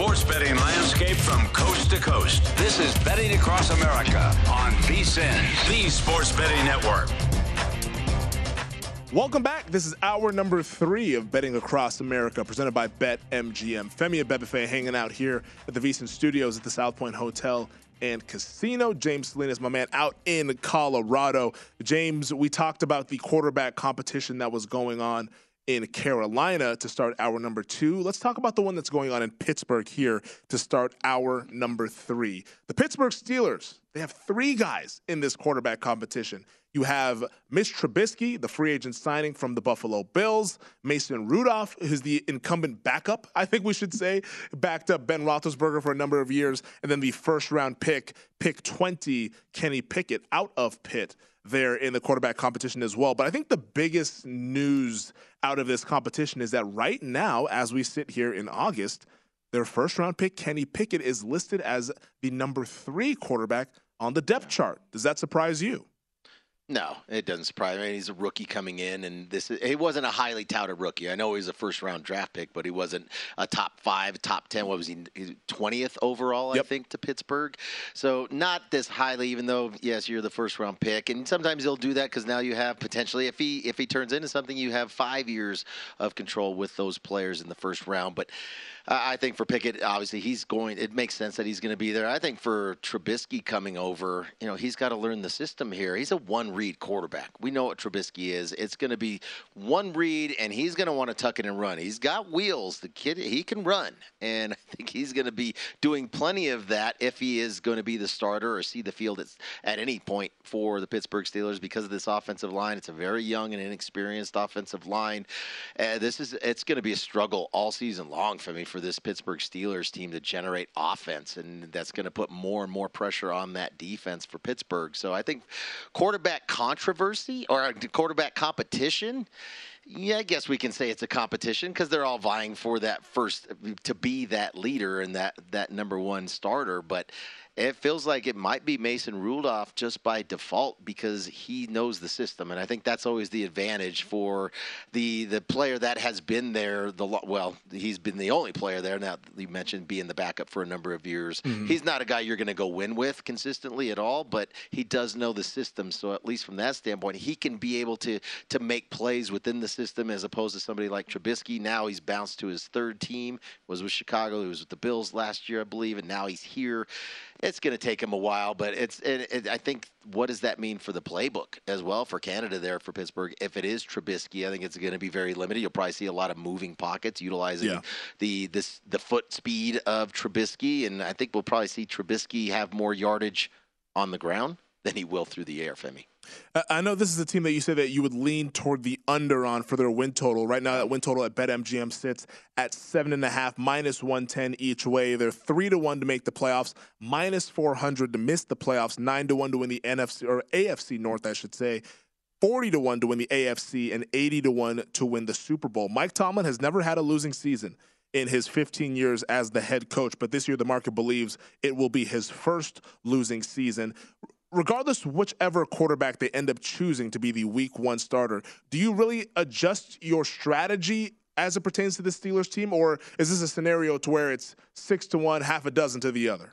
Sports betting landscape from coast to coast. This is Betting Across America on VSIN, the Sports Betting Network. Welcome back. This is hour number three of Betting Across America, presented by BetMGM. Femi Abebefe hanging out here at the VSIN Studios at the South Point Hotel and Casino. James Salinas, my man, out in Colorado. James, we talked about the quarterback competition that was going on in Carolina to start hour number two. Let's talk about the one that's going on in Pittsburgh here to start hour number three. The Pittsburgh Steelers, they have three guys in this quarterback competition. You have Mitch Trubisky, the free agent signing from the Buffalo Bills. Mason Rudolph, who's the incumbent backup, I think we should say, backed up Ben Roethlisberger for a number of years. And then the first round pick, pick 20, Kenny Pickett out of Pitt there in the quarterback competition as well. But I think the biggest news out of this competition is that right now, as we sit here in August, their first round pick, Kenny Pickett, is listed as the number three quarterback on the depth chart. Does that surprise you? No, it doesn't surprise me. I mean, he's a rookie coming in, and this he wasn't a highly touted rookie. I know he was a first round draft pick, but he wasn't a top five, top ten. What was he? Twentieth overall, yep. I think, to Pittsburgh. So not this highly, even though yes, you're the first round pick, and sometimes he'll do that because now you have potentially, if he if he turns into something, you have five years of control with those players in the first round, but. I think for Pickett, obviously, he's going. It makes sense that he's going to be there. I think for Trubisky coming over, you know, he's got to learn the system here. He's a one-read quarterback. We know what Trubisky is. It's going to be one read, and he's going to want to tuck it and run. He's got wheels. The kid, he can run, and I think he's going to be doing plenty of that if he is going to be the starter or see the field at, at any point for the Pittsburgh Steelers because of this offensive line. It's a very young and inexperienced offensive line. Uh, this is it's going to be a struggle all season long for me for this Pittsburgh Steelers team to generate offense, and that's going to put more and more pressure on that defense for Pittsburgh. So I think quarterback controversy or a quarterback competition. Yeah, I guess we can say it's a competition because they're all vying for that first to be that leader and that that number one starter. But it feels like it might be Mason Rudolph just by default because he knows the system, and I think that's always the advantage for the the player that has been there. The well, he's been the only player there. Now you mentioned being the backup for a number of years. Mm-hmm. He's not a guy you're going to go win with consistently at all, but he does know the system. So at least from that standpoint, he can be able to to make plays within the system as opposed to somebody like Trubisky. Now he's bounced to his third team. Was with Chicago. He was with the Bills last year, I believe, and now he's here. It's going to take him a while, but it's. It, it, I think what does that mean for the playbook as well for Canada there for Pittsburgh? If it is Trubisky, I think it's going to be very limited. You'll probably see a lot of moving pockets utilizing yeah. the this the foot speed of Trubisky, and I think we'll probably see Trubisky have more yardage on the ground than he will through the air, Femi. I know this is a team that you say that you would lean toward the under on for their win total. Right now, that win total at BetMGM sits at seven and a half, minus one ten each way. They're three to one to make the playoffs, minus four hundred to miss the playoffs, nine to one to win the NFC or AFC North, I should say. 40 to 1 to win the AFC and 80 to 1 to win the Super Bowl. Mike Tomlin has never had a losing season in his 15 years as the head coach, but this year the market believes it will be his first losing season regardless whichever quarterback they end up choosing to be the week one starter, do you really adjust your strategy as it pertains to the Steelers team, or is this a scenario to where it's six to one, half a dozen to the other?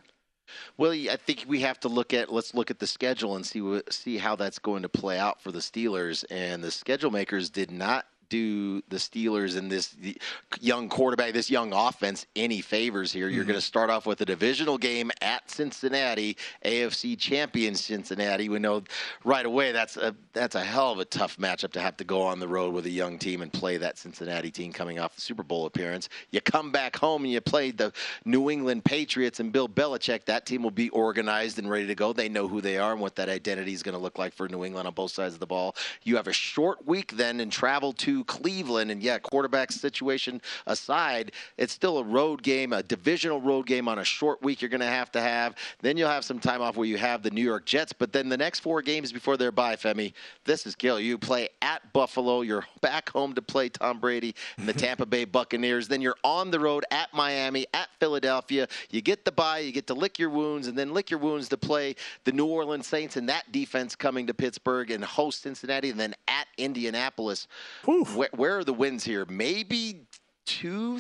Well, I think we have to look at let's look at the schedule and see see how that's going to play out for the Steelers. And the schedule makers did not do the Steelers and this young quarterback, this young offense, any favors here. You're mm-hmm. going to start off with a divisional game at Cincinnati, AFC champion Cincinnati. We know right away that's a that's a hell of a tough matchup to have to go on the road with a young team and play that Cincinnati team coming off the Super Bowl appearance. You come back home and you play the New England Patriots and Bill Belichick. That team will be organized and ready to go. They know who they are and what that identity is going to look like for New England on both sides of the ball. You have a short week then and travel to Cleveland. And yeah, quarterback situation aside, it's still a road game, a divisional road game on a short week you're going to have to have. Then you'll have some time off where you have the New York Jets. But then the next four games before their bye, Femi, this is kill. You play at Buffalo. You're back home to play Tom Brady and the Tampa Bay Buccaneers. Then you're on the road at Miami, at Philadelphia. You get the bye, you get to lick your wounds, and then lick your wounds to play the New Orleans Saints and that defense coming to Pittsburgh and host Cincinnati, and then at Indianapolis. Where, where, are the wins here? Maybe two.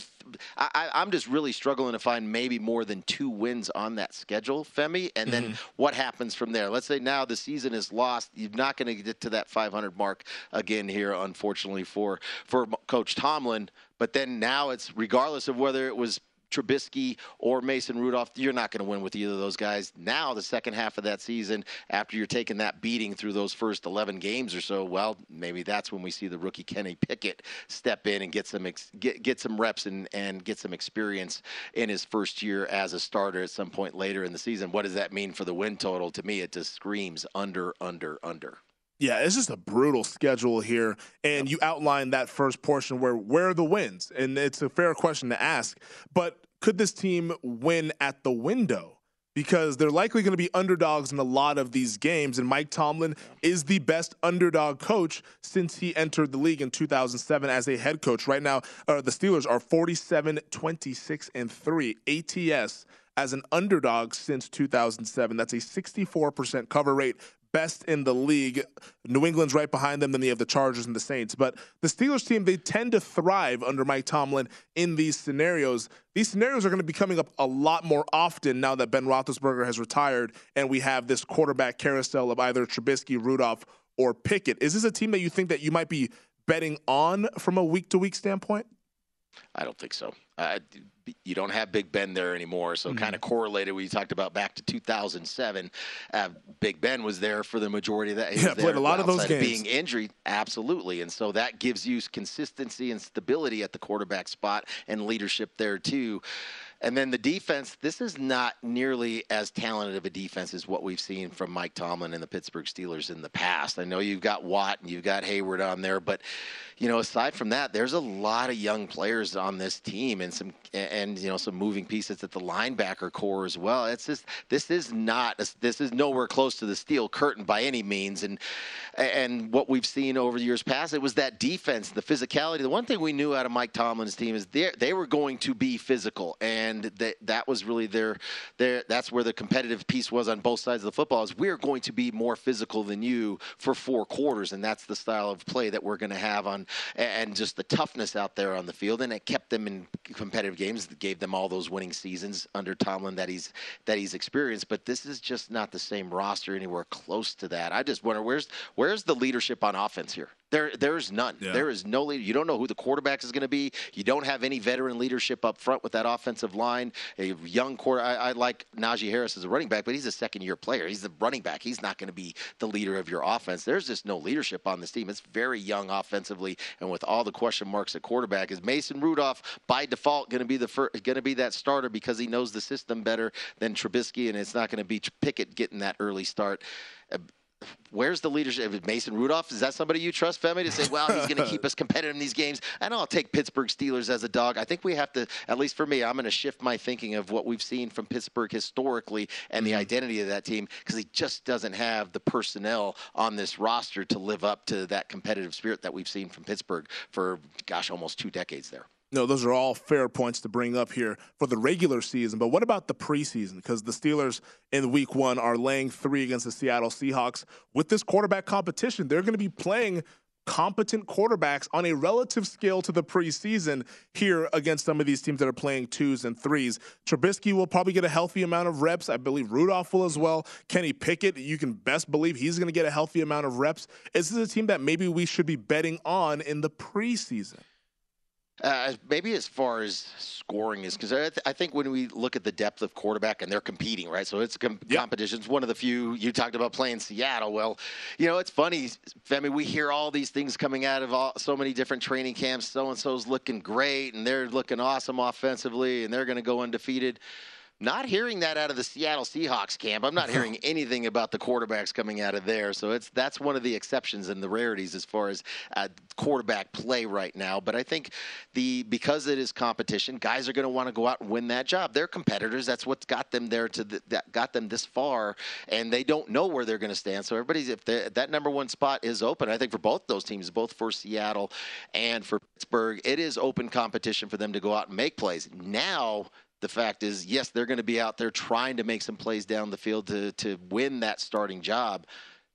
I, am just really struggling to find maybe more than two wins on that schedule, Femi. And then mm-hmm. what happens from there? Let's say now the season is lost. You're not going to get to that 500 mark again here, unfortunately for for Coach Tomlin. But then now it's regardless of whether it was Trubisky or Mason Rudolph, you're not going to win with either of those guys. Now, the second half of that season, after you're taking that beating through those first 11 games or so, well, maybe that's when we see the rookie Kenny Pickett step in and get some ex- get get some reps and and get some experience in his first year as a starter at some point later in the season. What does that mean for the win total? To me, it just screams under, under, under. Yeah, it's just a brutal schedule here. And you outlined that first portion where where are the wins? And it's a fair question to ask. But could this team win at the window? Because they're likely going to be underdogs in a lot of these games. And Mike Tomlin is the best underdog coach since he entered the league in 2007 as a head coach. Right now, uh, the Steelers are 47, 26, and 3 ATS as an underdog since 2007. That's a 64% cover rate best in the league. New England's right behind them. Then you have the Chargers and the Saints. But the Steelers team, they tend to thrive under Mike Tomlin in these scenarios. These scenarios are going to be coming up a lot more often now that Ben Roethlisberger has retired and we have this quarterback carousel of either Trubisky, Rudolph, or Pickett. Is this a team that you think that you might be betting on from a week to week standpoint? I don't think so. Uh, you don't have Big Ben there anymore, so mm-hmm. kind of correlated. We talked about back to 2007. Uh, Big Ben was there for the majority of that. He yeah, played a lot of those games. being injured, absolutely, and so that gives you consistency and stability at the quarterback spot and leadership there too. And then the defense, this is not nearly as talented of a defense as what we've seen from Mike Tomlin and the Pittsburgh Steelers in the past. I know you've got Watt and you've got Hayward on there, but you know, aside from that, there's a lot of young players on this team and some and you know some moving pieces at the linebacker corps as well. It's just this is not this is nowhere close to the steel curtain by any means. And and what we've seen over the years past, it was that defense, the physicality. The one thing we knew out of Mike Tomlin's team is they they were going to be physical and and that that was really their their that's where the competitive piece was on both sides of the football is we're going to be more physical than you for four quarters and that's the style of play that we're going to have on and just the toughness out there on the field and it kept them in competitive games gave them all those winning seasons under Tomlin that he's that he's experienced but this is just not the same roster anywhere close to that. I just wonder where's where's the leadership on offense here There, there's none. Yeah. There is no leader. You don't know who the quarterback is going to be. You don't have any veteran leadership up front with that offensive line. A young quarter. I, I like Najee Harris as a running back, but he's a second-year player. He's the running back. He's not going to be the leader of your offense. There's just no leadership on this team. It's very young offensively, and with all the question marks at quarterback, is Mason Rudolph by default going to be the first, going to be that starter because he knows the system better than Trubisky, and it's not going to be Pickett getting that early start where's the leadership? Mason Rudolph, is that somebody you trust, Femi, to say, well, he's going to keep us competitive in these games? And I'll take Pittsburgh Steelers as a dog. I think we have to, at least for me, I'm going to shift my thinking of what we've seen from Pittsburgh historically and the mm-hmm. identity of that team because he just doesn't have the personnel on this roster to live up to that competitive spirit that we've seen from Pittsburgh for, gosh, almost two decades there. No, those are all fair points to bring up here for the regular season. But what about the preseason? Because the Steelers in week one are laying three against the Seattle Seahawks. With this quarterback competition, they're going to be playing competent quarterbacks on a relative scale to the preseason here against some of these teams that are playing twos and threes. Trubisky will probably get a healthy amount of reps. I believe Rudolph will as well. Kenny Pickett, you can best believe he's going to get a healthy amount of reps. Is this a team that maybe we should be betting on in the preseason? Uh, maybe as far as scoring is because I, th- I, think when we look at the depth of quarterback and they're competing, right? So it's com- yep. competition. It's one of the few you talked about playing Seattle. Well, you know, it's funny. I mean, we hear all these things coming out of all, so many different training camps. So and so's looking great and they're looking awesome offensively and they're going to go undefeated. Not hearing that out of the Seattle Seahawks camp. I'm not hearing anything about the quarterbacks coming out of there. So it's that's one of the exceptions and the rarities as far as uh, quarterback play right now. But I think the because it is competition, guys are going to want to go out and win that job. They're competitors. That's what's got them there to the, that got them this far, and they don't know where they're going to stand. So everybody's if that number one spot is open, I think for both those teams, both for Seattle and for Pittsburgh, it is open competition for them to go out and make plays. Now the fact is, yes, they're going to be out there trying to make some plays down the field to, to win that starting job.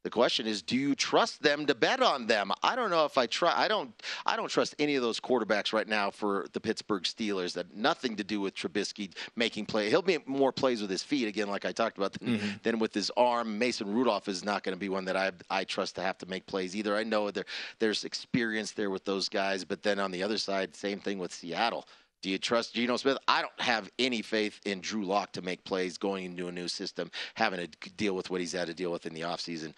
The question is, do you trust them to bet on them? I don't know if I try. I don't. I don't trust any of those quarterbacks right now for the Pittsburgh Steelers. That nothing to do with Trubisky making play. He'll make more plays with his feet again, like I talked about, than, mm-hmm. than with his arm. Mason Rudolph is not going to be one that I I trust to have to make plays either. I know there there's experience there with those guys, but then on the other side, same thing with Seattle. Do you trust Geno Smith? I don't have any faith in Drew Lock to make plays going into a new system, having to deal with what he's had to deal with in the offseason.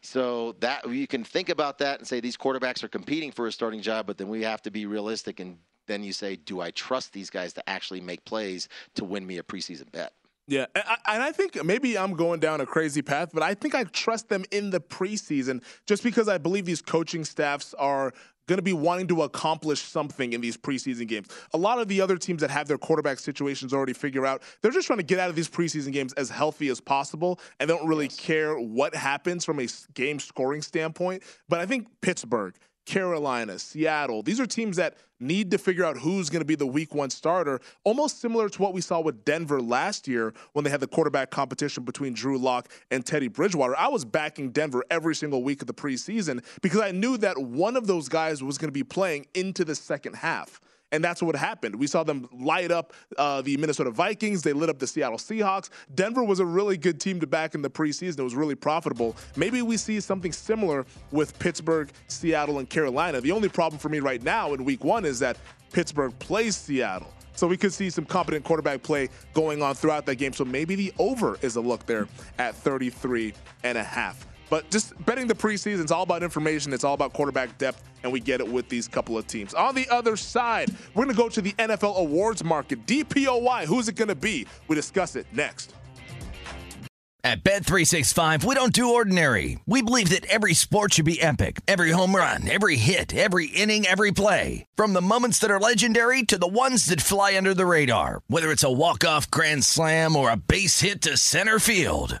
So that you can think about that and say these quarterbacks are competing for a starting job, but then we have to be realistic and then you say, do I trust these guys to actually make plays to win me a preseason bet? Yeah, and I think maybe I'm going down a crazy path, but I think I trust them in the preseason just because I believe these coaching staffs are going to be wanting to accomplish something in these preseason games. A lot of the other teams that have their quarterback situations already figured out, they're just trying to get out of these preseason games as healthy as possible and don't really yes. care what happens from a game scoring standpoint. But I think Pittsburgh, Carolina, Seattle. These are teams that need to figure out who's going to be the week one starter, almost similar to what we saw with Denver last year when they had the quarterback competition between Drew Lock and Teddy Bridgewater. I was backing Denver every single week of the preseason because I knew that one of those guys was going to be playing into the second half. And that's what happened. We saw them light up uh, the Minnesota Vikings. They lit up the Seattle Seahawks. Denver was a really good team to back in the preseason. It was really profitable. Maybe we see something similar with Pittsburgh, Seattle, and Carolina. The only problem for me right now in week one is that Pittsburgh plays Seattle. So we could see some competent quarterback play going on throughout that game. So maybe the over is a look there at 33 and a half. But just betting the preseason is all about information. It's all about quarterback depth, and we get it with these couple of teams. On the other side, we're going to go to the NFL awards market. DPOY, who's it going to be? We discuss it next. At Bet365, we don't do ordinary. We believe that every sport should be epic. Every home run, every hit, every inning, every play. From the moments that are legendary to the ones that fly under the radar. Whether it's a walk-off grand slam or a base hit to center field.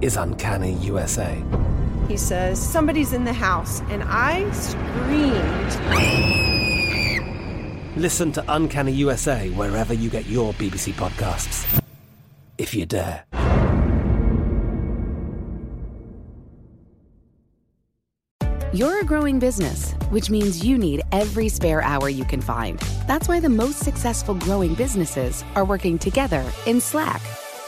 is Uncanny USA. He says, Somebody's in the house, and I screamed. Listen to Uncanny USA wherever you get your BBC podcasts, if you dare. You're a growing business, which means you need every spare hour you can find. That's why the most successful growing businesses are working together in Slack.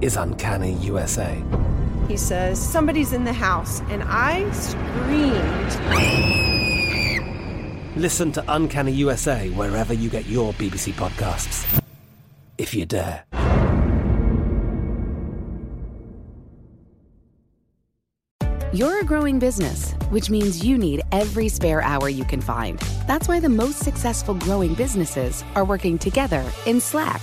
is Uncanny USA. He says, Somebody's in the house, and I screamed. Listen to Uncanny USA wherever you get your BBC podcasts, if you dare. You're a growing business, which means you need every spare hour you can find. That's why the most successful growing businesses are working together in Slack.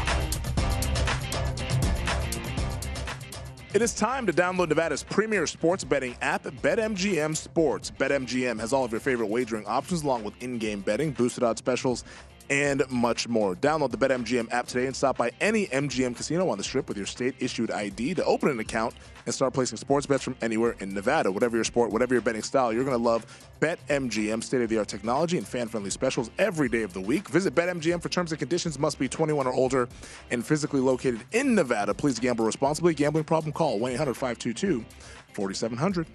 It is time to download Nevada's premier sports betting app, BetMGM Sports. BetMGM has all of your favorite wagering options along with in game betting, boosted odds specials, and much more. Download the BetMGM app today and stop by any MGM casino on the strip with your state issued ID to open an account and start placing sports bets from anywhere in Nevada. Whatever your sport, whatever your betting style, you're going to love BetMGM state of the art technology and fan friendly specials every day of the week. Visit BetMGM for terms and conditions. Must be 21 or older and physically located in Nevada. Please gamble responsibly. Gambling problem? Call 1 800 522 4700.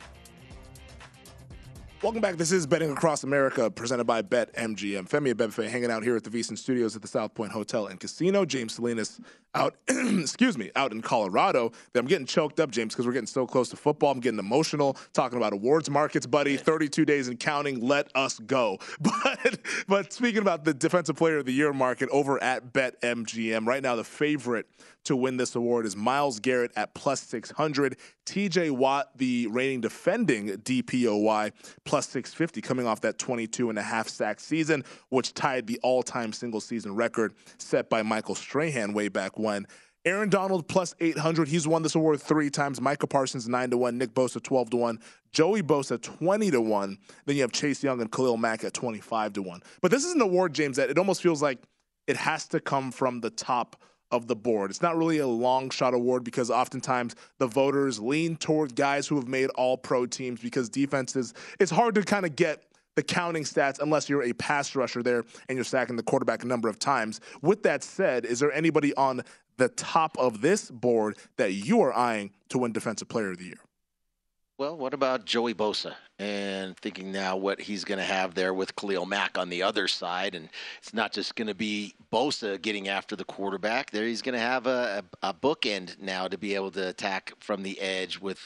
Welcome back. This is Betting Across America, presented by BetMGM. Femi Abebefe hanging out here at the VSiN Studios at the South Point Hotel and Casino. James Salinas out, excuse me, out in Colorado. I'm getting choked up, James, because we're getting so close to football. I'm getting emotional talking about awards markets, buddy. 32 days and counting. Let us go. But but speaking about the Defensive Player of the Year market over at BetMGM, right now the favorite to win this award is Myles Garrett at plus 600. TJ Watt, the reigning defending DPOY, plus 650, coming off that 22 and a half sack season, which tied the all time single season record set by Michael Strahan way back when. Aaron Donald plus 800. He's won this award three times. Micah Parsons 9 to 1. Nick Bosa 12 to 1. Joey Bosa 20 to 1. Then you have Chase Young and Khalil Mack at 25 to 1. But this is an award, James, that it almost feels like it has to come from the top of the board. It's not really a long shot award because oftentimes the voters lean toward guys who have made all pro teams because defenses, it's hard to kind of get the counting stats unless you're a pass rusher there and you're sacking the quarterback a number of times. With that said, is there anybody on the top of this board that you are eyeing to win Defensive Player of the Year? Well, what about Joey Bosa? And thinking now what he's going to have there with Khalil Mack on the other side. And it's not just going to be Bosa getting after the quarterback. There he's going to have a, a, bookend now to be able to attack from the edge with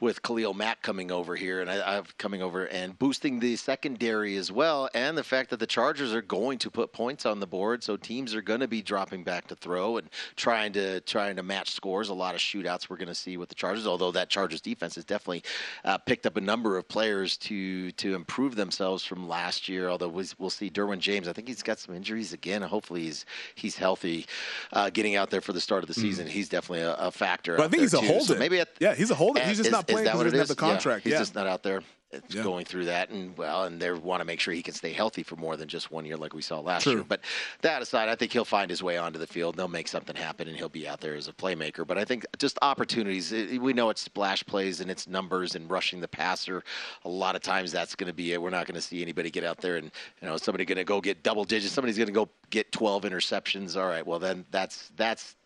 with Khalil Mack coming over here and I, I've coming over and boosting the secondary as well. And the fact that the Chargers are going to put points on the board. So teams are going to be dropping back to throw and trying to trying to match scores. A lot of shootouts we're going to see with the Chargers, although that Chargers defense has definitely uh, picked up a number of players to to improve themselves from last year. Although we'll see Derwin James, I think he's got some injuries again. Hopefully he's he's healthy, uh, getting out there for the start of the season. Mm. He's definitely a, a factor. But I think he's a holder. So maybe at, yeah, he's a holder. He's just is, not playing because he doesn't have the contract. Yeah, he's yeah. just not out there yeah. going through that, and well, and they want to make sure he can stay healthy for more than just one year, like we saw last True. year. But that aside, I think he'll find his way onto the field. They'll make something happen, and he'll be out there as a playmaker. But I think just opportunities. We know it's splash plays and it's numbers and rushing the passer. A lot of times that's going to be it. We're not going to see anybody get out there and you know somebody going to go get double digits. Somebody's going to go get 12 interceptions. All right, well then that's that's.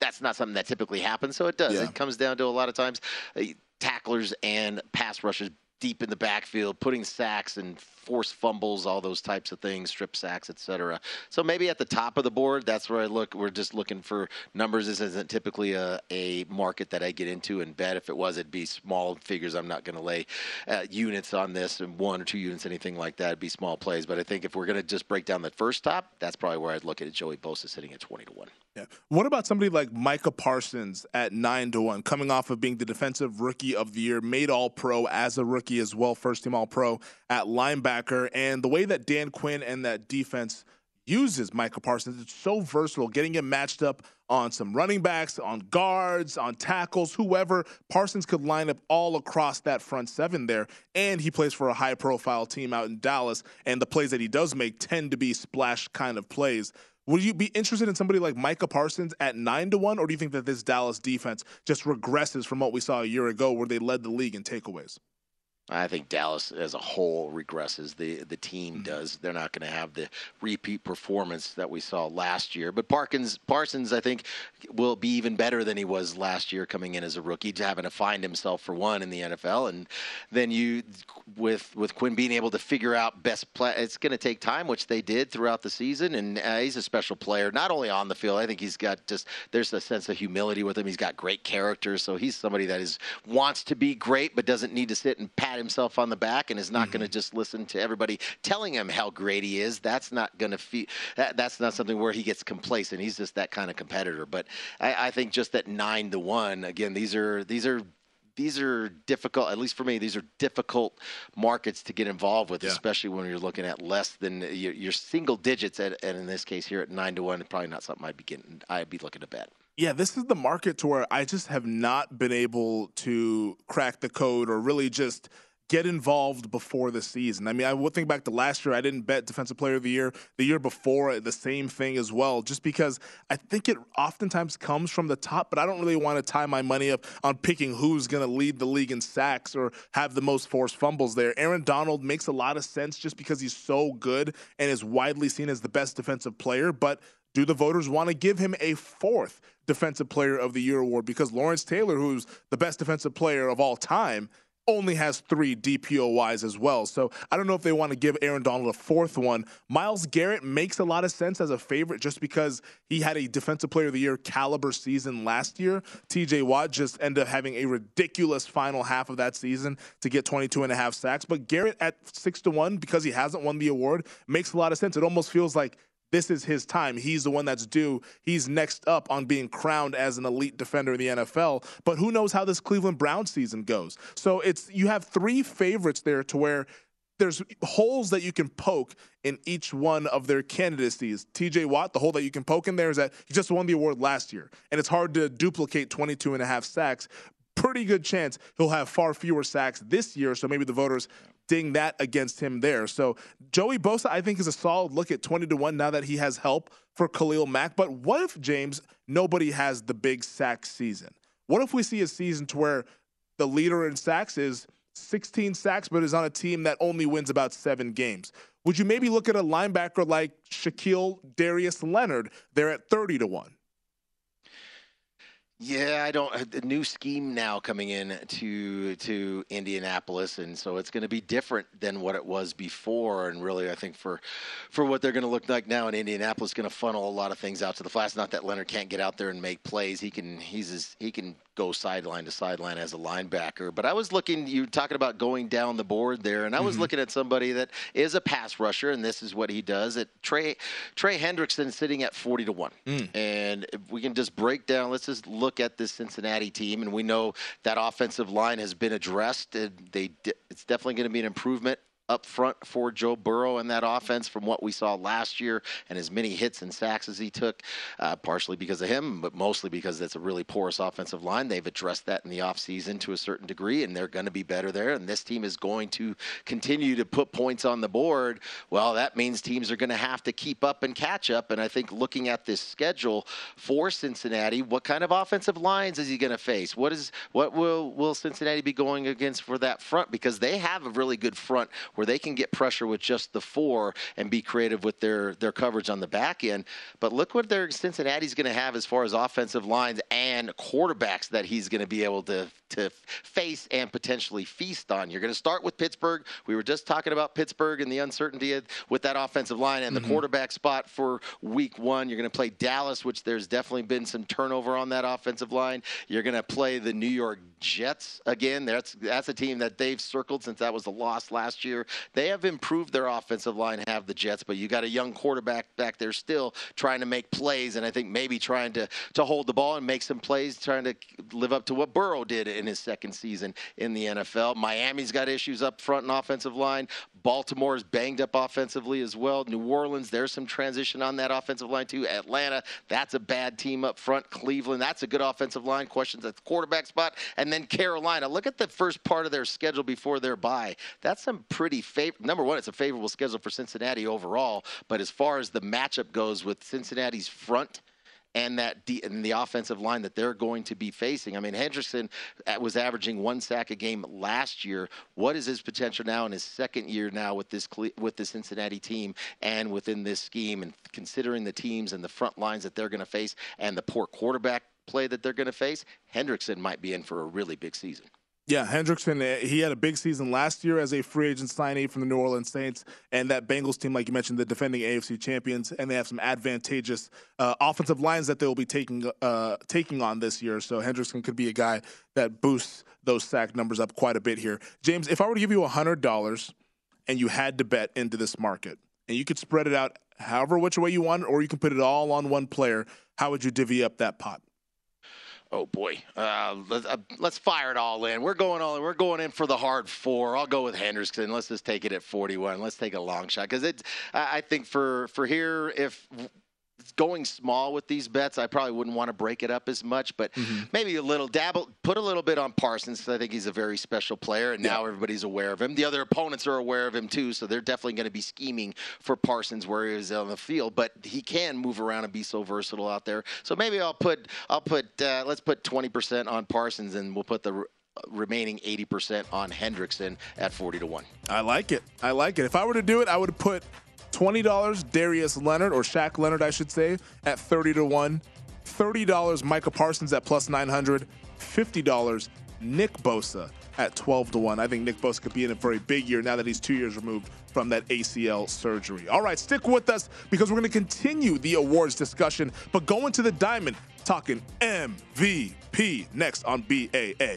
that's not something that typically happens, so it does. Yeah. It comes down to a lot of times uh, tacklers and pass rushers deep in the backfield, putting sacks and forced fumbles, all those types of things, strip sacks, etc. So maybe at the top of the board, that's where I look. We're just looking for numbers. This isn't typically a, a market that I get into and bet. If it was, it'd be small figures. I'm not going to lay uh, units on this and one or two units, anything like that. It'd be small plays. But I think if we're going to just break down the first top, that's probably where I'd look at it. Joey Bosa sitting at 20 to 1. Yeah. What about somebody like Micah Parsons at 9 to 1, coming off of being the defensive rookie of the year, made all pro as a rookie as well, first team all pro at linebacker. And the way that Dan Quinn and that defense uses Micah Parsons, it's so versatile, getting him matched up on some running backs, on guards, on tackles, whoever. Parsons could line up all across that front seven there. And he plays for a high profile team out in Dallas. And the plays that he does make tend to be splash kind of plays. Would you be interested in somebody like Micah Parsons at nine to one, or do you think that this Dallas defense just regresses from what we saw a year ago, where they led the league in takeaways? I think Dallas as a whole regresses. The the team Mm-hmm. does. They're not going to have the repeat performance that we saw last year. But Parkins Parsons, I think, will be even better than he was last year coming in as a rookie, to having to find himself for one in the NFL, and then you with with Quinn being able to figure out best play. It's going to take time, which they did throughout the season, and uh, he's a special player, not only on the field. I think he's got just there's a sense of humility with him. He's got great character, so he's somebody that is wants to be great, but doesn't need to sit and pat himself on the back, and is not going to mm-hmm. just listen to everybody telling him how great he is. That's not going to feel. That, that's not something where he gets complacent. He's just that kind of competitor. But I, I think just that nine to one, again, these are these are these are difficult at least for me these are difficult markets to get involved with Yeah. especially when you're looking at less than your, your single digits at, and in this case here at nine to one probably not something i'd be getting i'd be looking to bet Yeah, this is the market to where I just have not been able to crack the code or really just get involved before the season. I mean, I would think back to last year. I didn't bet Defensive Player of the Year. The year before, uh, the same thing as well. Just because I think it oftentimes comes from the top, but I don't really want to tie my money up on picking who's going to lead the league in sacks or have the most forced fumbles there. Aaron Donald makes a lot of sense just because he's so good and is widely seen as the best defensive player, but do the voters want to give him a fourth Defensive Player of the Year award? Because Lawrence Taylor, who's the best defensive player of all time, only has three DPOYs as well. So I don't know if they want to give Aaron Donald a fourth one. Myles Garrett makes a lot of sense as a favorite just because he had a Defensive Player of the Year caliber season last year. TJ Watt just ended up having a ridiculous final half of that season to get 22 and a half sacks. But Garrett at six to one, because he hasn't won the award, makes a lot of sense. It almost feels like this is his time. He's the one that's due. He's next up on being crowned as an elite defender in the NFL. But who knows how this Cleveland Brown season goes? So it's you have three favorites there to where there's holes that you can poke in each one of their candidacies. TJ Watt, the hole that you can poke in there is that he just won the award last year. And it's hard to duplicate 22 and a half sacks pretty good chance he'll have far fewer sacks this year. So maybe the voters ding that against him there. So Joey Bosa, I think, is a solid look at 20 to 1 now that he has help for Khalil Mack. But what if, James, nobody has the big sack season? What if we see a season to where the leader in sacks is 16 sacks, but is on a team that only wins about seven games? Would you maybe look at a linebacker like Shaquille Darius Leonard? They're at 30 to 1. Yeah, I don't. Uh, the new scheme now coming in to to Indianapolis, and so it's going to be different than what it was before. And really, I think for for what they're going to look like now in Indianapolis, going to funnel a lot of things out to the flats. Not that Leonard can't get out there and make plays. He can. He's he can go sideline to sideline as a linebacker. But I was looking, you were talking about going down the board there, and I was mm-hmm. looking at somebody that is a pass rusher, and this is what he does. At Trey Trey Hendrickson sitting at forty to one, mm. and if we can just break down. Let's just look at this Cincinnati team, and we know that offensive line has been addressed. and They it's definitely going to be an improvement up front for Joe Burrow and that offense from what we saw last year and as many hits and sacks as he took, uh, partially because of him, but mostly because it's a really porous offensive line. They've addressed that in the offseason to a certain degree, and they're going to be better there. And this team is going to continue to put points on the board. Well, that means teams are going to have to keep up and catch up. And I think looking at this schedule for Cincinnati, what kind of offensive lines is he going to face? What is what will will Cincinnati be going against for that front? Because they have a really good front where they can get pressure with just the four and be creative with their their coverage on the back end. But look what their Cincinnati's going to have as far as offensive lines and quarterbacks that he's going to be able to to face and potentially feast on. You're going to start with Pittsburgh. We were just talking about Pittsburgh and the uncertainty with that offensive line and the mm-hmm. quarterback spot for week one. You're going to play Dallas, which there's definitely been some turnover on that offensive line. You're going to play the New York Jets again. That's that's a team that they've circled since that was a loss last year. They have improved their offensive line, have the Jets, but you got a young quarterback back there still trying to make plays, and I think maybe trying to to hold the ball and make some plays, trying to live up to what Burrow did in his second season in the NFL. Miami's got issues up front and offensive line. Baltimore is banged up offensively as well. New Orleans, there's some transition on that offensive line too. Atlanta, that's a bad team up front. Cleveland, that's a good offensive line. Questions at the quarterback spot. And then Carolina, look at the first part of their schedule before their bye. That's some pretty favorable. Number one, it's a favorable schedule for Cincinnati overall. But as far as the matchup goes with Cincinnati's front, and that de- and the offensive line that they're going to be facing. I mean, Hendrickson uh, was averaging one sack a game last year. What is his potential now in his second year now with this with the Cincinnati team and within this scheme? And considering the teams and the front lines that they're going to face and the poor quarterback play that they're going to face, Hendrickson might be in for a really big season. Yeah, Hendrickson, eh, he had a big season last year as a free agent signee from the New Orleans Saints. And that Bengals team, like you mentioned, the defending AFC champions, and they have some advantageous uh, offensive lines that they'll be taking uh, taking on this year. So Hendrickson could be a guy that boosts those sack numbers up quite a bit here. James, if I were to give you $100 and you had to bet into this market, and you could spread it out however which way you want, or you can put it all on one player, how would you divvy up that pot? Oh boy, uh, let's, uh, fire it all in. We're going all. in. We're going in for the hard four. I'll go with Henderson. Let's just take it at 41. Let's take a long shot because it's. I think for for here, if going small with these bets. I probably wouldn't want to break it up as much, but Mm-hmm. maybe a little dabble, put a little bit on Parsons. I think he's a very special player, and now everybody's aware of him. The other opponents are aware of him too, so they're definitely going to be scheming for Parsons where he is on the field. But he can move around and be so versatile out there. So maybe I'll put, I'll put, uh, let's put 20% on Parsons, and we'll put the remaining 80% on Hendrickson at 40 to one. I like it. I like it. If I were to do it, I would put twenty dollars Darius Leonard or Shaq Leonard, I should say, at thirty to one. Thirty dollars Micah Parsons at plus nine hundred. Fifty dollars Nick Bosa at twelve to one. I think Nick Bosa could be in it for a big year now that he's two years removed from that ACL surgery. All right, stick with us because we're going to continue the awards discussion, but go into the diamond talking MVP next on BAA.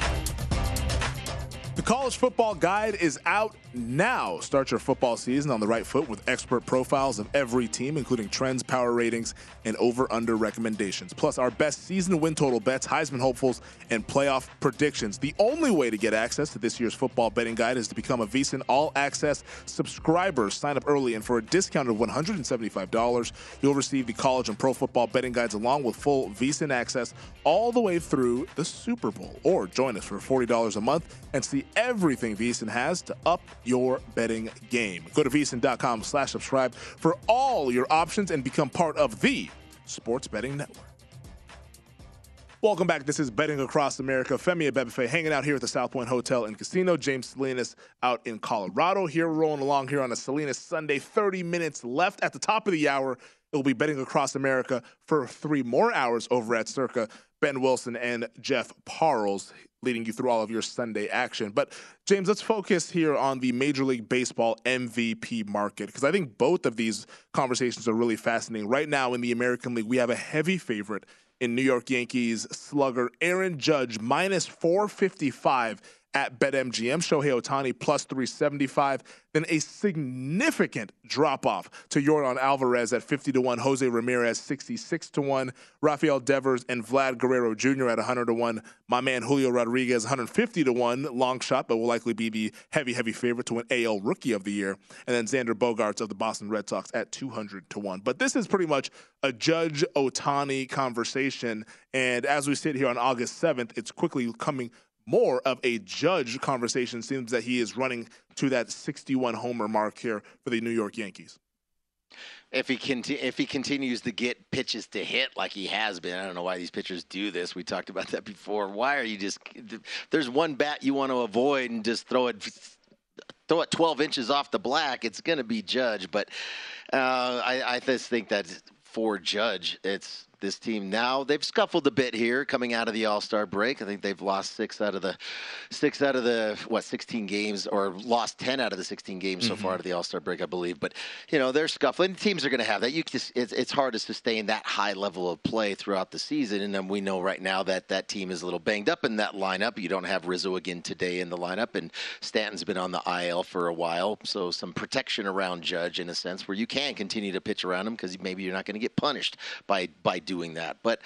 The college football guide is out now. Start your football season on the right foot with expert profiles of every team, including trends, power ratings, and over under recommendations. Plus, our best season win total bets, Heisman hopefuls, and playoff predictions. The only way to get access to this year's football betting guide is to become a VSIN All Access subscriber. Sign up early, and for a discount of $175, you'll receive the college and pro football betting guides along with full VSIN access all the way through the Super Bowl. Or join us for $40 a month and see everything VSIN has to up your betting game. Go to VSIN.com slash subscribe for all your options and become part of the Sports Betting Network. Welcome back. This is Betting Across America. Femi Abebefe hanging out here at the South Point Hotel and Casino. James Salinas out in Colorado. Here, rolling along here on a Salinas Sunday. 30 minutes left at the top of the hour. It will be Betting Across America for three more hours over at Circa. Ben Wilson and Jeff Parles leading you through all of your Sunday action. But James, let's focus here on the Major League Baseball MVP market because I think both of these conversations are really fascinating. Right now in the American League, we have a heavy favorite in New York Yankees slugger Aaron Judge minus 455 at BetMGM. Shohei Ohtani plus 375. Then a significant drop off to Jordan Alvarez at 50 to 1, Jose Ramirez 66 to 1, Rafael Devers and Vlad Guerrero Jr. at 100 to 1, my man Julio Rodriguez 150 to 1, long shot, but will likely be the heavy, heavy favorite to win AL Rookie of the Year, and then Xander Bogaerts of the Boston Red Sox at 200 to 1. But this is pretty much a Judge Ohtani conversation, and as we sit here on August 7th, it's quickly coming more of a judge conversation. Seems that he is running to that 61 homer mark here for the New York Yankees. If he conti- if he continues to get pitches to hit like he has been, I don't know why these pitchers do this. We talked about that before. Why are you just? There's one bat you want to avoid and just throw it throw it 12 inches off the black. It's going to be Judge, but uh, I, I just think that for Judge, it's this team now. They've scuffled a bit here coming out of the all-star break. I think they've lost six out of the six out of the what 16 games or lost 10 out of the 16 games so Mm-hmm. far out of the all-star break i believe. But you know they're scuffling. Teams are going to have that. You just it's, it's hard to sustain that high level of play throughout the season. And then we know right now that that team is a little banged up in that lineup. You don't have rizzo again today in the lineup and stanton's been on the il for a while. So some protection around judge in a sense where you can continue to pitch around him because maybe you're not going to get punished by by doing that. But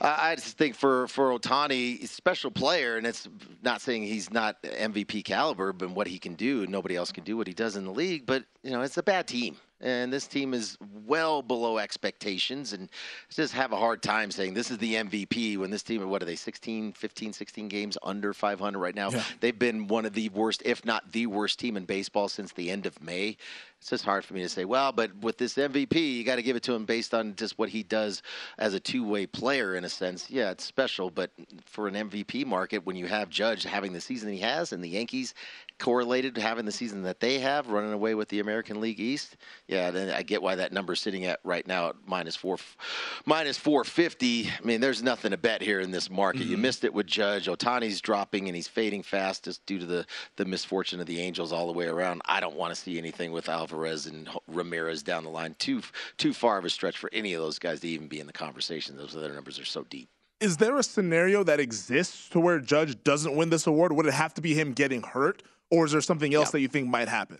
I just think for for Ohtani, he's a special player, and it's not saying he's not MVP caliber, but what he can do, nobody else can do what he does in the league. But you know, it's a bad team. And this team is well below expectations and just have a hard time saying this is the MVP when this team, what are they, 16, 15, 16 games under 500 right now? Yeah. They've been one of the worst, if not the worst team in baseball since the end of May. It's just hard for me to say, well, but with this MVP, you got to give it to him based on just what he does as a two way player, in a sense. Yeah, it's special, but for an MVP market, when you have Judge having the season he has and the Yankees correlated to having the season that they have, running away with the American League East, yeah, then I get why that number's sitting at right now at minus four, minus four fifty. I mean, there's nothing to bet here in this market. You mm-hmm. missed it with Judge. Ohtani's dropping and he's fading fast just due to the the misfortune of the Angels all the way around. I don't want to see anything with Alvarez and Ramirez down the line. Too too far of a stretch for any of those guys to even be in the conversation. Those other numbers are so deep. Is there a scenario that exists to where Judge doesn't win this award? Would it have to be him getting hurt, or is there something else that you think might happen?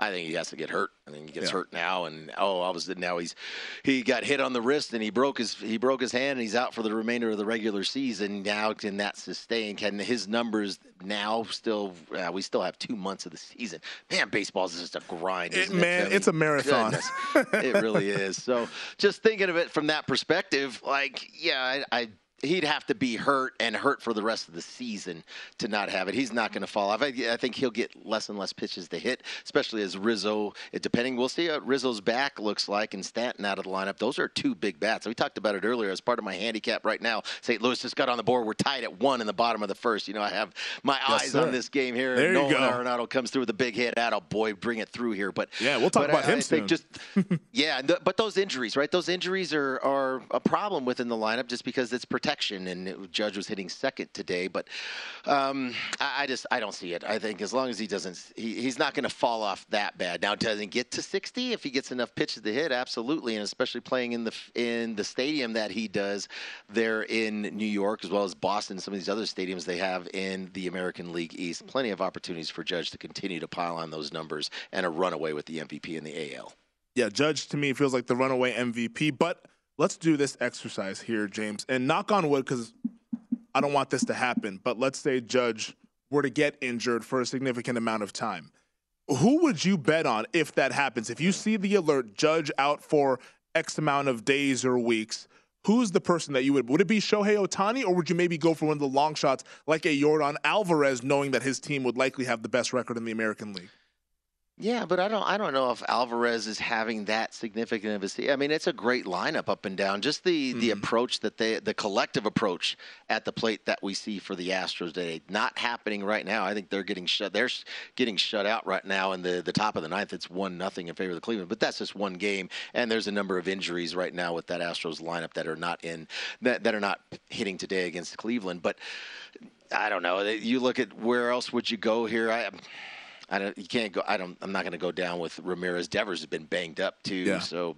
I think he has to get hurt. I think he gets Yeah. hurt now, and oh, all of a sudden now he's he got hit on the wrist and he broke his he broke his hand and he's out for the remainder of the regular season. Now can that sustain? Can his numbers now still? Uh, we still have two months of the season. Man, baseball is just a grind, It- isn't it? man, I mean, it's a marathon. it really is. So just thinking of it from that perspective, like yeah, I. I He'd have to be hurt and hurt for the rest of the season to not have it. He's not going to fall off. I, I think he'll get less and less pitches to hit, especially as Rizzo. Depending, we'll see what Rizzo's back looks like and Stanton out of the lineup. Those are two big bats. We talked about it earlier as part of my handicap. Right now, St. Louis just got on the board. We're tied at one in the bottom of the first. You know, I have my Yes, eyes sir. on this game here. There you Nolan go. Arenado comes through with a big hit. Atta boy, bring it through here. But Yeah, we'll talk about I, him I soon. just yeah, but those injuries, right? Those injuries are, are a problem within the lineup just because it's protection. And it, Judge was hitting second today, but um, I, I just I don't see it. I think as long as he doesn't, he, he's not going to fall off that bad. Now, doesn't get to 60 if he gets enough pitches to hit, absolutely, and especially playing in the in the stadium that he does there in New York as well as Boston, some of these other stadiums they have in the American League East. Plenty of opportunities for Judge to continue to pile on those numbers and a runaway with the MVP in the AL. Yeah, Judge to me feels like the runaway MVP. But let's do this exercise here, James, and knock on wood because I don't want this to happen. But let's say Judge were to get injured for a significant amount of time. Who would you bet on if that happens? If you see the alert, Judge out for X amount of days or weeks. Who's the person that you would? Would it be Shohei Ohtani, or would you maybe go for one of the long shots like a Jordan Alvarez, knowing that his team would likely have the best record in the American League? Yeah, but I don't I don't know if Alvarez is having that significant of a se- I mean, it's a great lineup up and down. Just the the mm-hmm. approach that they the collective approach at the plate that we see for the Astros today not happening right now. I think they're getting shut they're getting shut out right now in the the top of the ninth. It's one nothing in favor of the Cleveland, but that's just one game and there's a number of injuries right now with that Astros lineup that are not in that that are not hitting today against Cleveland, but I don't know. You look at where else would you go here? I I don't. You can't go. I don't. I'm not going to go down with Ramirez. Devers has been banged up too. Yeah. So.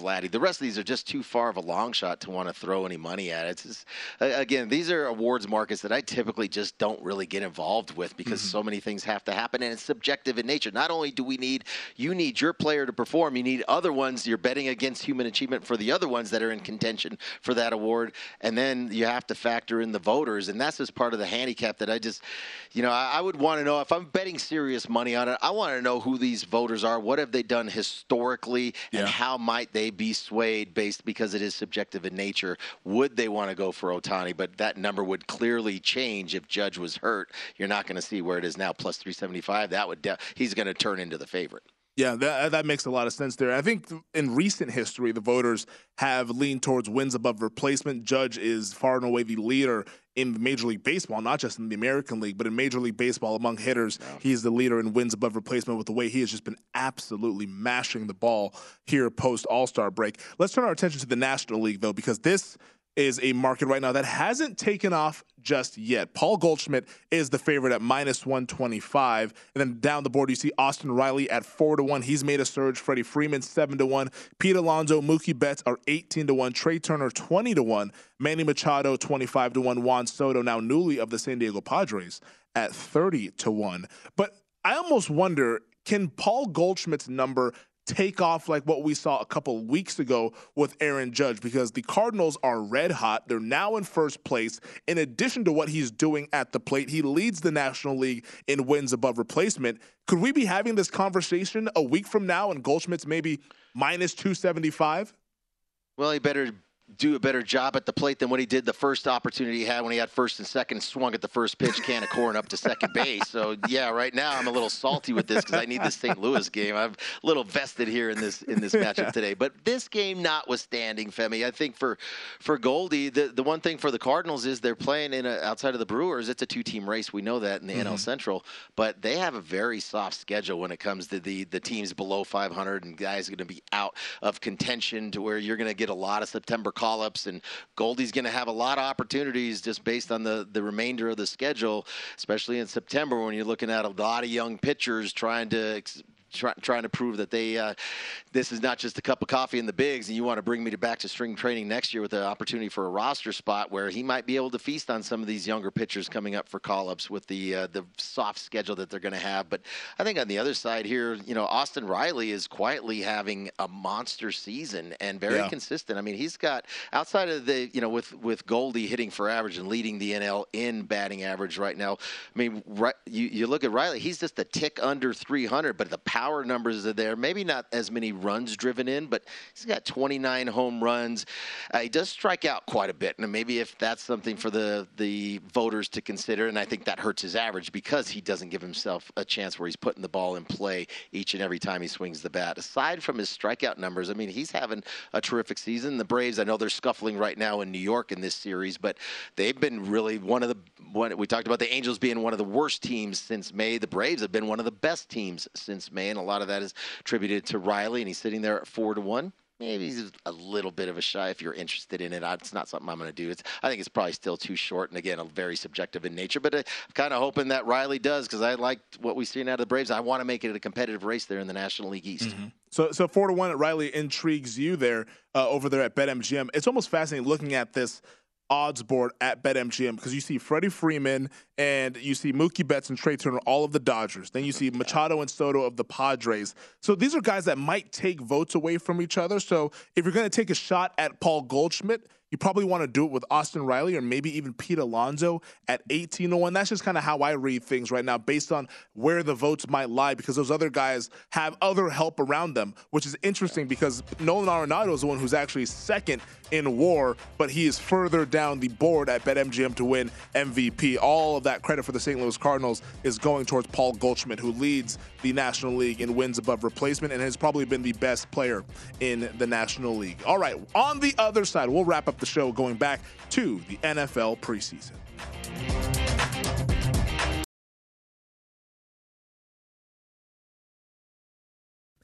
Vladdy. The rest of these are just too far of a long shot to want to throw any money at. It's just, again, these are awards markets that I typically just don't really get involved with because mm-hmm. so many things have to happen and it's subjective in nature. Not only do we need you need your player to perform, you need other ones. You're betting against human achievement for the other ones that are in contention for that award, and then you have to factor in the voters, and that's just part of the handicap that I just, you know, I, I would want to know if I'm betting serious money on it. I want to know who these voters are. What have they done historically, and how might they be swayed based because it is subjective in nature? Would they want to go for Ohtani? But that number would clearly change if Judge was hurt. You're not going to see where it is now, plus 375. That would de- he's going to turn into the favorite. Yeah, that, uh, that makes a lot of sense there. I think in recent history, the voters have leaned towards wins above replacement. Judge is far and away the leader in Major League Baseball, not just in the American League, but in Major League Baseball among hitters. He's the leader in wins above replacement with the way he has just been absolutely mashing the ball here post All Star break. Let's turn our attention to the National League, though, because this is a market right now that hasn't taken off just yet. Paul Goldschmidt is the favorite at minus 125. And then down the board, you see Austin Riley at 4 to 1. He's made a surge. Freddie Freeman, 7 to 1. Pete Alonso, Mookie Betts are 18 to 1. Trea Turner, 20 to 1. Manny Machado, 25 to 1. Juan Soto, now newly of the San Diego Padres, at 30 to 1. But I almost wonder can Paul Goldschmidt's number take off like what we saw a couple weeks ago with Aaron Judge because the Cardinals are red hot. They're now in first place. In addition to what he's doing at the plate, he leads the National League in wins above replacement. Could we be having this conversation a week from now and Goldschmidt's maybe minus 275? Well, he better do a better job at the plate than what he did the first opportunity he had when he had first and second, swung at the first pitch, can of corn up to second base. So yeah, right now I'm a little salty with this because I need this St. Louis game. I'm a little vested here in this in this matchup today. But this game notwithstanding, Femi, I think for for Goldie, the the one thing for the Cardinals is they're playing in a, outside of the Brewers. It's a two team race. We know that in the NL Mhm. Central, but they have a very soft schedule when it comes to the the teams below 500 and guys are going to be out of contention to where you're going to get a lot of September call ups and Goldie's going to have a lot of opportunities just based on the the remainder of the schedule, especially in September when you're looking at a lot of young pitchers trying to. ex- try, trying to prove that they uh, this is not just a cup of coffee in the bigs, and you want to bring me to back to spring training next year with an opportunity for a roster spot where he might be able to feast on some of these younger pitchers coming up for call ups with the uh, the soft schedule that they're going to have. But I think on the other side here, you know, Austin Riley is quietly having a monster season and very Yeah. consistent. I mean, he's got outside of the you know with with Goldie hitting for average and leading the NL in batting average right now. I mean, right, you you look at Riley, he's just a tick under 300, but the power numbers are there. Maybe not as many runs driven in, but he's got 29 home runs. Uh, he does strike out quite a bit, and maybe if that's something for the the voters to consider, and I think that hurts his average because he doesn't give himself a chance where he's putting the ball in play each and every time he swings the bat. Aside from his strikeout numbers, I mean, he's having a terrific season. The Braves, I know they're scuffling right now in New York in this series, but they've been really one of the one we talked about the Angels being one of the worst teams since May. The Braves have been one of the best teams since May, and a lot of that is attributed to Riley, and he's sitting there at four to one. Maybe he's a little bit of a shy if you're interested in it. It's not something I'm going to do. It's I think it's probably still too short, and again, a very subjective in nature. But I'm kind of hoping that Riley does because I liked what we've seen out of the Braves. I want to make it a competitive race there in the National League East. So, so four to one, at Riley intrigues you there uh, over there at BetMGM. It's almost fascinating looking at this odds board at BetMGM because you see Freddie Freeman and you see Mookie Betts and Trea Turner, all of the Dodgers. Then you see Machado and Soto of the Padres. So these are guys that might take votes away from each other. So if you're going to take a shot at Paul Goldschmidt, you probably want to do it with Austin Riley or maybe even Pete Alonso at 18 to 1. That's just kind of how I read things right now based on where the votes might lie because those other guys have other help around them, which is interesting because Nolan Arenado is the one who's actually second in war, but he is further down the board at BetMGM to win MVP. All of that credit for the St. Louis Cardinals is going towards Paul Goldschmidt, who leads the National League in wins above replacement and has probably been the best player in the National League. All right, on the other side, we'll wrap up the show going back to the NFL preseason.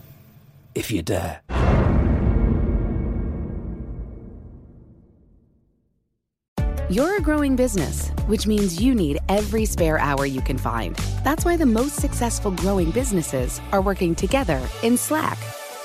you dare. You're a growing business, which means you need every spare hour you can find. That's why the most successful growing businesses are working together in Slack.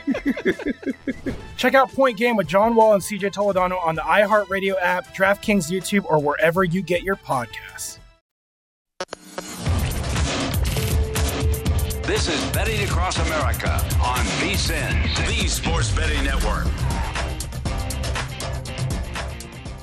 Check out Point Game with John Wall and CJ Toledano on the iHeartRadio app, DraftKings YouTube, or wherever you get your podcasts. This is Betting Across America on VSIN, the Sports Betting Network.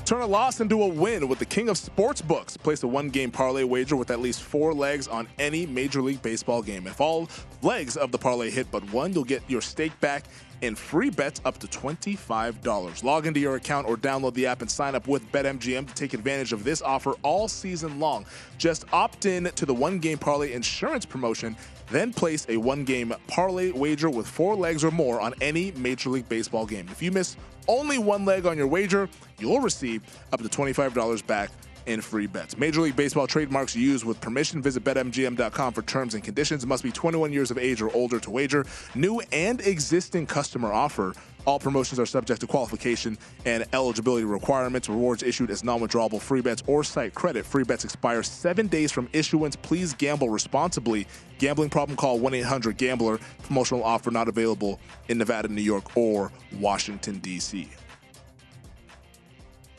Turn a loss into a win with the king of sports books. Place a one game parlay wager with at least four legs on any Major League Baseball game. If all legs of the parlay hit but one, you'll get your stake back and free bets up to $25. Log into your account or download the app and sign up with BetMGM to take advantage of this offer all season long. Just opt in to the one game parlay insurance promotion, then place a one game parlay wager with four legs or more on any Major League Baseball game. If you miss only one leg on your wager, you'll receive up to $25 back in free bets. Major League Baseball trademarks used with permission. Visit betmgm.com for terms and conditions. Must be 21 years of age or older to wager. New and existing customer offer. All promotions are subject to qualification and eligibility requirements. Rewards issued as non-withdrawable free bets or site credit. Free bets expire seven days from issuance. Please gamble responsibly. Gambling problem? Call 1-800-GAMBLER. Promotional offer not available in Nevada, New York, or Washington D.C.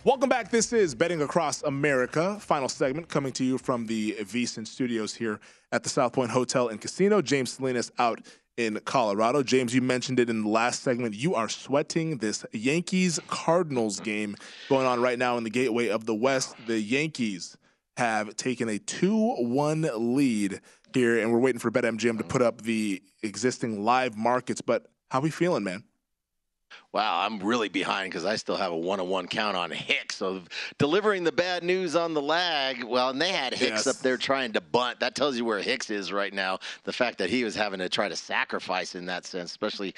Welcome back. This is Betting Across America. Final segment coming to you from the VSIN studios here at the South Point Hotel and Casino. James Salinas out in Colorado. James, you mentioned it in the last segment. You are sweating this Yankees Cardinals game going on right now in the gateway of the West. The Yankees have taken a 2 1 lead here, and we're waiting for BetMGM to put up the existing live markets. But how are we feeling, man? Wow, I'm really behind because I still have a one-on-one count on Hicks. So delivering the bad news on the lag. Well, and they had Hicks Yes. up there trying to bunt. That tells you where Hicks is right now. The fact that he was having to try to sacrifice in that sense, especially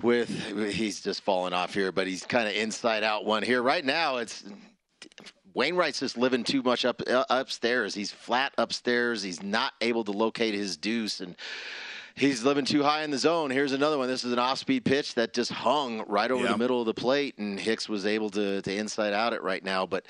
with he's just falling off here, but he's kind of inside out one here. Right now, it's Wainwright's just living too much up uh, upstairs. He's flat upstairs. He's not able to locate his deuce and. He's living too high in the zone. Here's another one. This is an off-speed pitch that just hung right over Yeah. the middle of the plate, and Hicks was able to to inside out it right now. But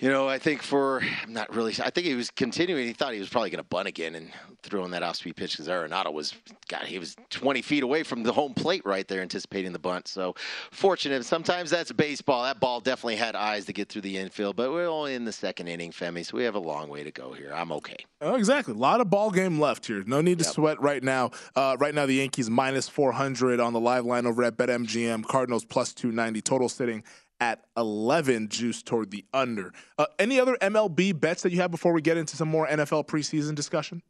You know, I think for I'm not really. I think he was continuing. He thought he was probably going to bunt again and throwing that off-speed pitch because Arenado was, God, he was 20 feet away from the home plate right there, anticipating the bunt. So fortunate. Sometimes that's baseball. That ball definitely had eyes to get through the infield, but we're only in the second inning, Femi, so we have a long way to go here. I'm okay. Oh, exactly. A lot of ball game left here. No need to yep. sweat right now. Uh, right now, the Yankees minus 400 on the live line over at BetMGM. Cardinals plus 290. Total sitting at 11 juice toward the under. Uh, any other MLB bets that you have before we get into some more NFL preseason discussion?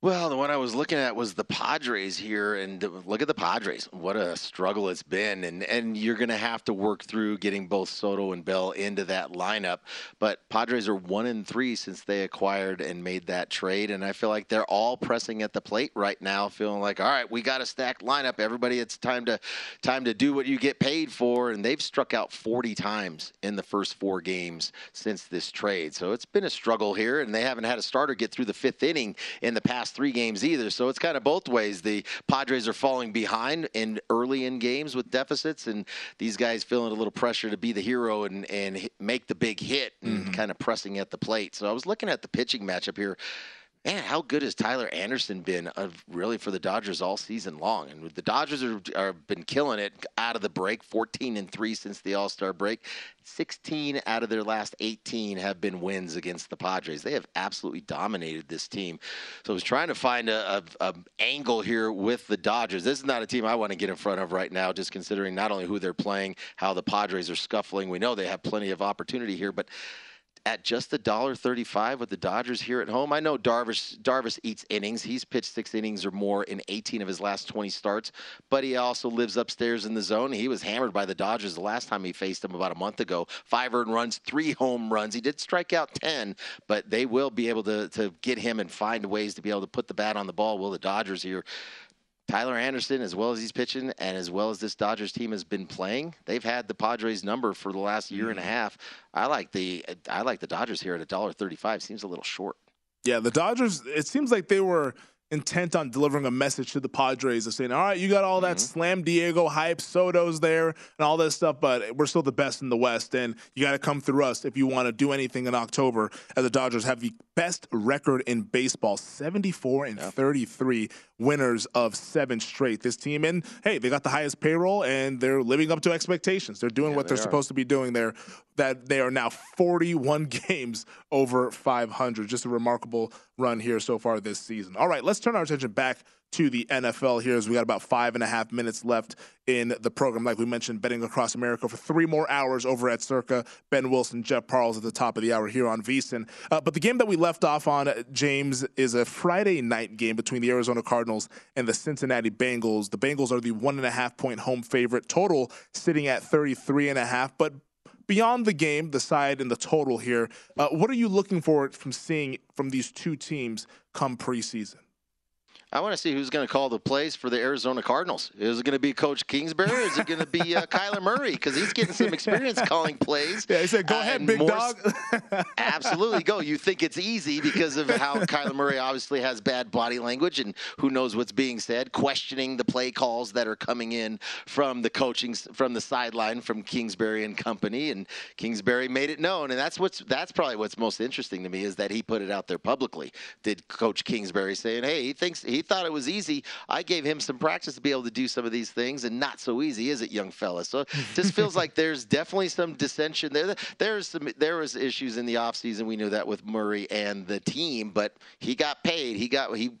Well, the one I was looking at was the Padres here, and look at the Padres. What a struggle it's been, and and you're going to have to work through getting both Soto and Bell into that lineup. But Padres are one and three since they acquired and made that trade, and I feel like they're all pressing at the plate right now, feeling like, all right, we got a stacked lineup. Everybody, it's time to time to do what you get paid for, and they've struck out 40 times in the first four games since this trade. So it's been a struggle here, and they haven't had a starter get through the fifth inning in the past three games either. So it's kind of both ways. The Padres are falling behind in early in games with deficits, and these guys feeling a little pressure to be the hero and and make the big hit and mm-hmm. kind of pressing at the plate. So I was looking at the pitching matchup here man, how good has Tyler Anderson been of really for the Dodgers all season long? And the Dodgers are, are been killing it out of the break, 14 and three since the All Star break. 16 out of their last 18 have been wins against the Padres. They have absolutely dominated this team. So I was trying to find a, a angle here with the Dodgers. This is not a team I want to get in front of right now, just considering not only who they're playing, how the Padres are scuffling. We know they have plenty of opportunity here, but at just a dollar thirty-five with the Dodgers here at home. I know Darvish Darvish eats innings. He's pitched six innings or more in 18 of his last 20 starts, but he also lives upstairs in the zone. He was hammered by the Dodgers the last time he faced them about a month ago. Five earned runs, three home runs. He did strike out 10, but they will be able to to get him and find ways to be able to put the bat on the ball. Will the Dodgers here? Tyler Anderson, as well as he's pitching and as well as this Dodgers team has been playing, they've had the Padres number for the last year and a mm-hmm. half. I like the I like the Dodgers here at a dollar thirty-five. Seems a little short. Yeah, the Dodgers. It seems like they were intent on delivering a message to the Padres of saying, all right, you got all that mm-hmm. slam Diego hype, Soto's there, and all this stuff, but we're still the best in the West, and you got to come through us if you want to do anything in October. As the Dodgers have the best record in baseball, 74 and 33 winners of seven straight. This team, and hey, they got the highest payroll, and they're living up to expectations. They're doing yeah, what they they're are. supposed to be doing there. That they are now 41 games over 500. Just a remarkable run here so far this season. All right, let's turn our attention back to the NFL here as we got about five and a half minutes left in the program. Like we mentioned, betting across America for three more hours over at Circa. Ben Wilson, Jeff Parles at the top of the hour here on VSIN. Uh, but the game that we left off on, James, is a Friday night game between the Arizona Cardinals and the Cincinnati Bengals. The Bengals are the one and a half point home favorite, total sitting at 33 and a half. But beyond the game, the side and the total here, uh, what are you looking for from seeing from these two teams come preseason? I want to see who's going to call the plays for the Arizona Cardinals. Is it going to be Coach Kingsbury or is it going to be uh, Kyler Murray? Because he's getting some experience calling plays. Yeah, he said, go uh, ahead, big more, dog. absolutely, go. You think it's easy because of how Kyler Murray obviously has bad body language and who knows what's being said, questioning the play calls that are coming in from the coaching, from the sideline, from Kingsbury and company. And Kingsbury made it known. And that's what's that's probably what's most interesting to me is that he put it out there publicly. Did Coach Kingsbury saying, hey, he thinks he he thought it was easy. I gave him some practice to be able to do some of these things, and not so easy, is it, young fella? So just feels like there's definitely some dissension there. There's some there was issues in the offseason. We knew that with Murray and the team, but he got paid. He got he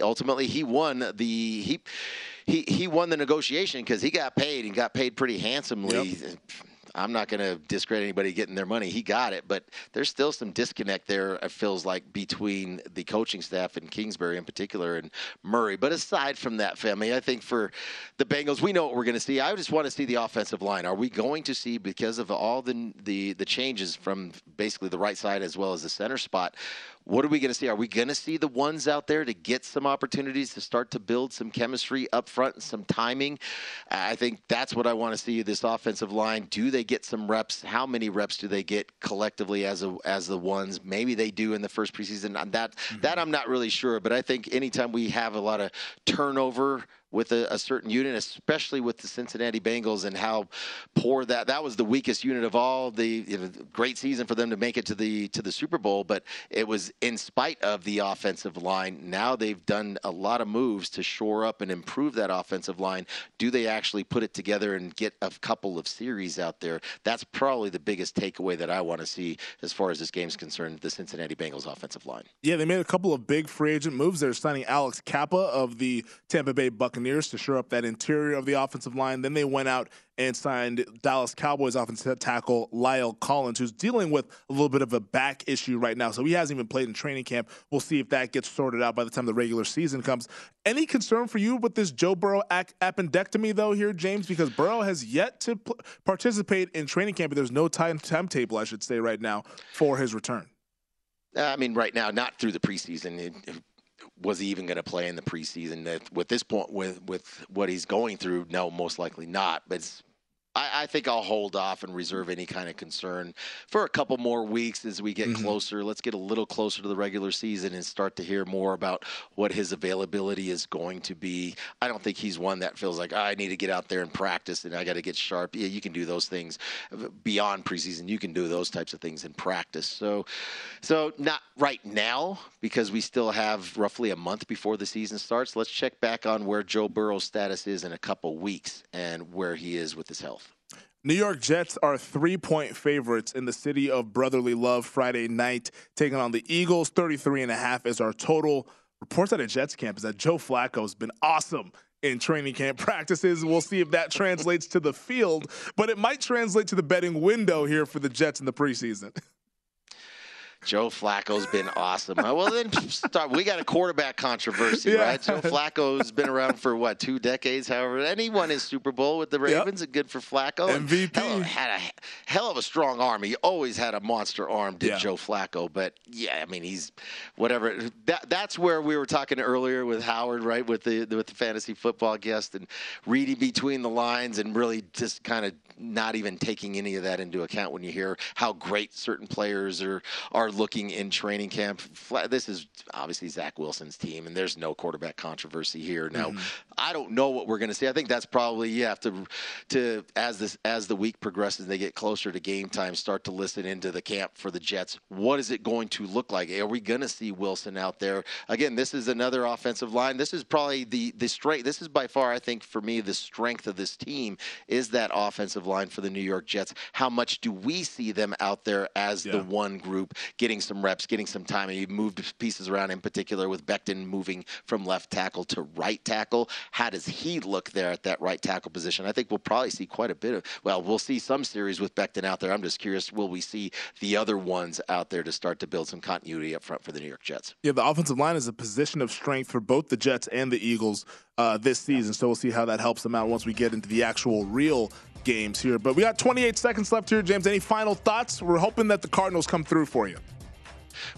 ultimately he won the he he he won the negotiation because he got paid and got paid pretty handsomely. Yep I'm not going to discredit anybody getting their money. He got it, but there's still some disconnect there. It feels like between the coaching staff and Kingsbury in particular and Murray. But aside from that, Femi, I think for the Bengals, we know what we're going to see. I just want to see the offensive line. Are we going to see because of all the the the changes from basically the right side as well as the center spot? What are we going to see? Are we going to see the ones out there to get some opportunities to start to build some chemistry up front and some timing? I think that's what I want to see this offensive line. Do they get some reps? How many reps do they get collectively as a, as the ones? Maybe they do in the first preseason. That mm-hmm. that I'm not really sure, but I think anytime we have a lot of turnover with a, a, certain unit, especially with the Cincinnati Bengals and how poor that that was the weakest unit of all. The you know, great season for them to make it to the to the Super Bowl, but it was in spite of the offensive line. Now they've done a lot of moves to shore up and improve that offensive line. Do they actually put it together and get a couple of series out there? That's probably the biggest takeaway that I want to see as far as this game's concerned. The Cincinnati Bengals offensive line. Yeah, they made a couple of big free agent moves. They're signing Alex Cappa of the Tampa Bay Buccaneers to shore up that interior of the offensive line. Then they went out and signed Dallas Cowboys offensive tackle La'el Collins, who's dealing with a little bit of a back issue right now. So he hasn't even played in training camp. We'll see if that gets sorted out by the time the regular season comes. Any concern for you with this Joe Burrow appendectomy, though, here, James? Because Burrow has yet to p- participate in training camp, but there's no time timetable, I should say, right now for his return. Uh, I mean, right now, not through the preseason. It, was he even going to play in the preseason? That with this point, with with what he's going through, no, most likely not. But it's I, I, think I'll hold off and reserve any kind of concern for a couple more weeks as we get mm-hmm. closer. Let's get a little closer to the regular season and start to hear more about what his availability is going to be. I don't think he's one that feels like oh, I need to get out there and practice and I got to get sharp. Yeah, you can do those things beyond preseason. You can do those types of things in practice. So, so not right now because we still have roughly a month before the season starts. Let's check back on where Joe Burrow's status is in a couple weeks and where he is with his health. New York Jets are three point favorites in the city of brotherly love Friday night, taking on the Eagles. 33 and a half is our total. Reports out of Jets camp is that Joe Flacco has been awesome in training camp practices. We'll see if that translates to the field, but it might translate to the betting window here for the Jets in the preseason. Joe Flacco's been awesome. Uh, well, then start. We got a quarterback controversy, yeah. right? Joe Flacco's been around for what two decades, however. And he won his Super Bowl with the Ravens, yep. and good for Flacco. MVP hell, had a hell of a strong arm. He always had a monster arm, did yeah. Joe Flacco. But yeah, I mean, he's whatever. That that's where we were talking earlier with Howard, right? With the with the fantasy football guest and reading between the lines and really just kind of not even taking any of that into account when you hear how great certain players are are looking in training camp. This is obviously Zach Wilson's team, and there's no quarterback controversy here. Now, mm-hmm. I don't know what we're going to see. I think that's probably you have to to as this as the week progresses, and they get closer to game time, start to listen into the camp for the Jets. What is it going to look like? Are we going to see Wilson out there again? This is another offensive line. This is probably the the strength. This is by far, I think, for me, the strength of this team is that offensive line for the New York Jets. How much do we see them out there as yeah. the one group? getting some reps, getting some time. And he moved pieces around in particular with Becton moving from left tackle to right tackle. How does he look there at that right tackle position? I think we'll probably see quite a bit of, well, we'll see some series with Becton out there. I'm just curious, will we see the other ones out there to start to build some continuity up front for the New York Jets? Yeah, the offensive line is a position of strength for both the Jets and the Eagles uh, this season. So we'll see how that helps them out once we get into the actual real games here. But we got 28 seconds left here, James. Any final thoughts? We're hoping that the Cardinals come through for you.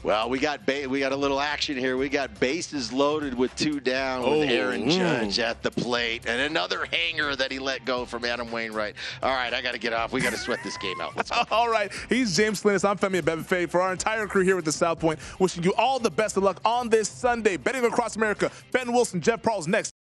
Well, we got ba- we got a little action here. We got bases loaded with two down oh, with Aaron mm. Judge at the plate, and another hanger that he let go from Adam Wainwright. All right, I got to get off. We got to sweat this game out. Let's go. all right, he's James Salinas. I'm Femi Abebefe. For our entire crew here at the South Point, wishing you all the best of luck on this Sunday. Betting across America. Ben Wilson, Jeff Parles next.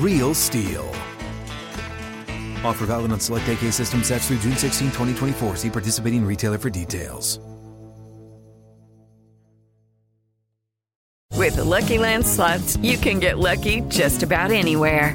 Real STIHL. Offer valid on select AK system sets through June 16, 2024. See participating retailer for details. With the Lucky Land slots, you can get lucky just about anywhere.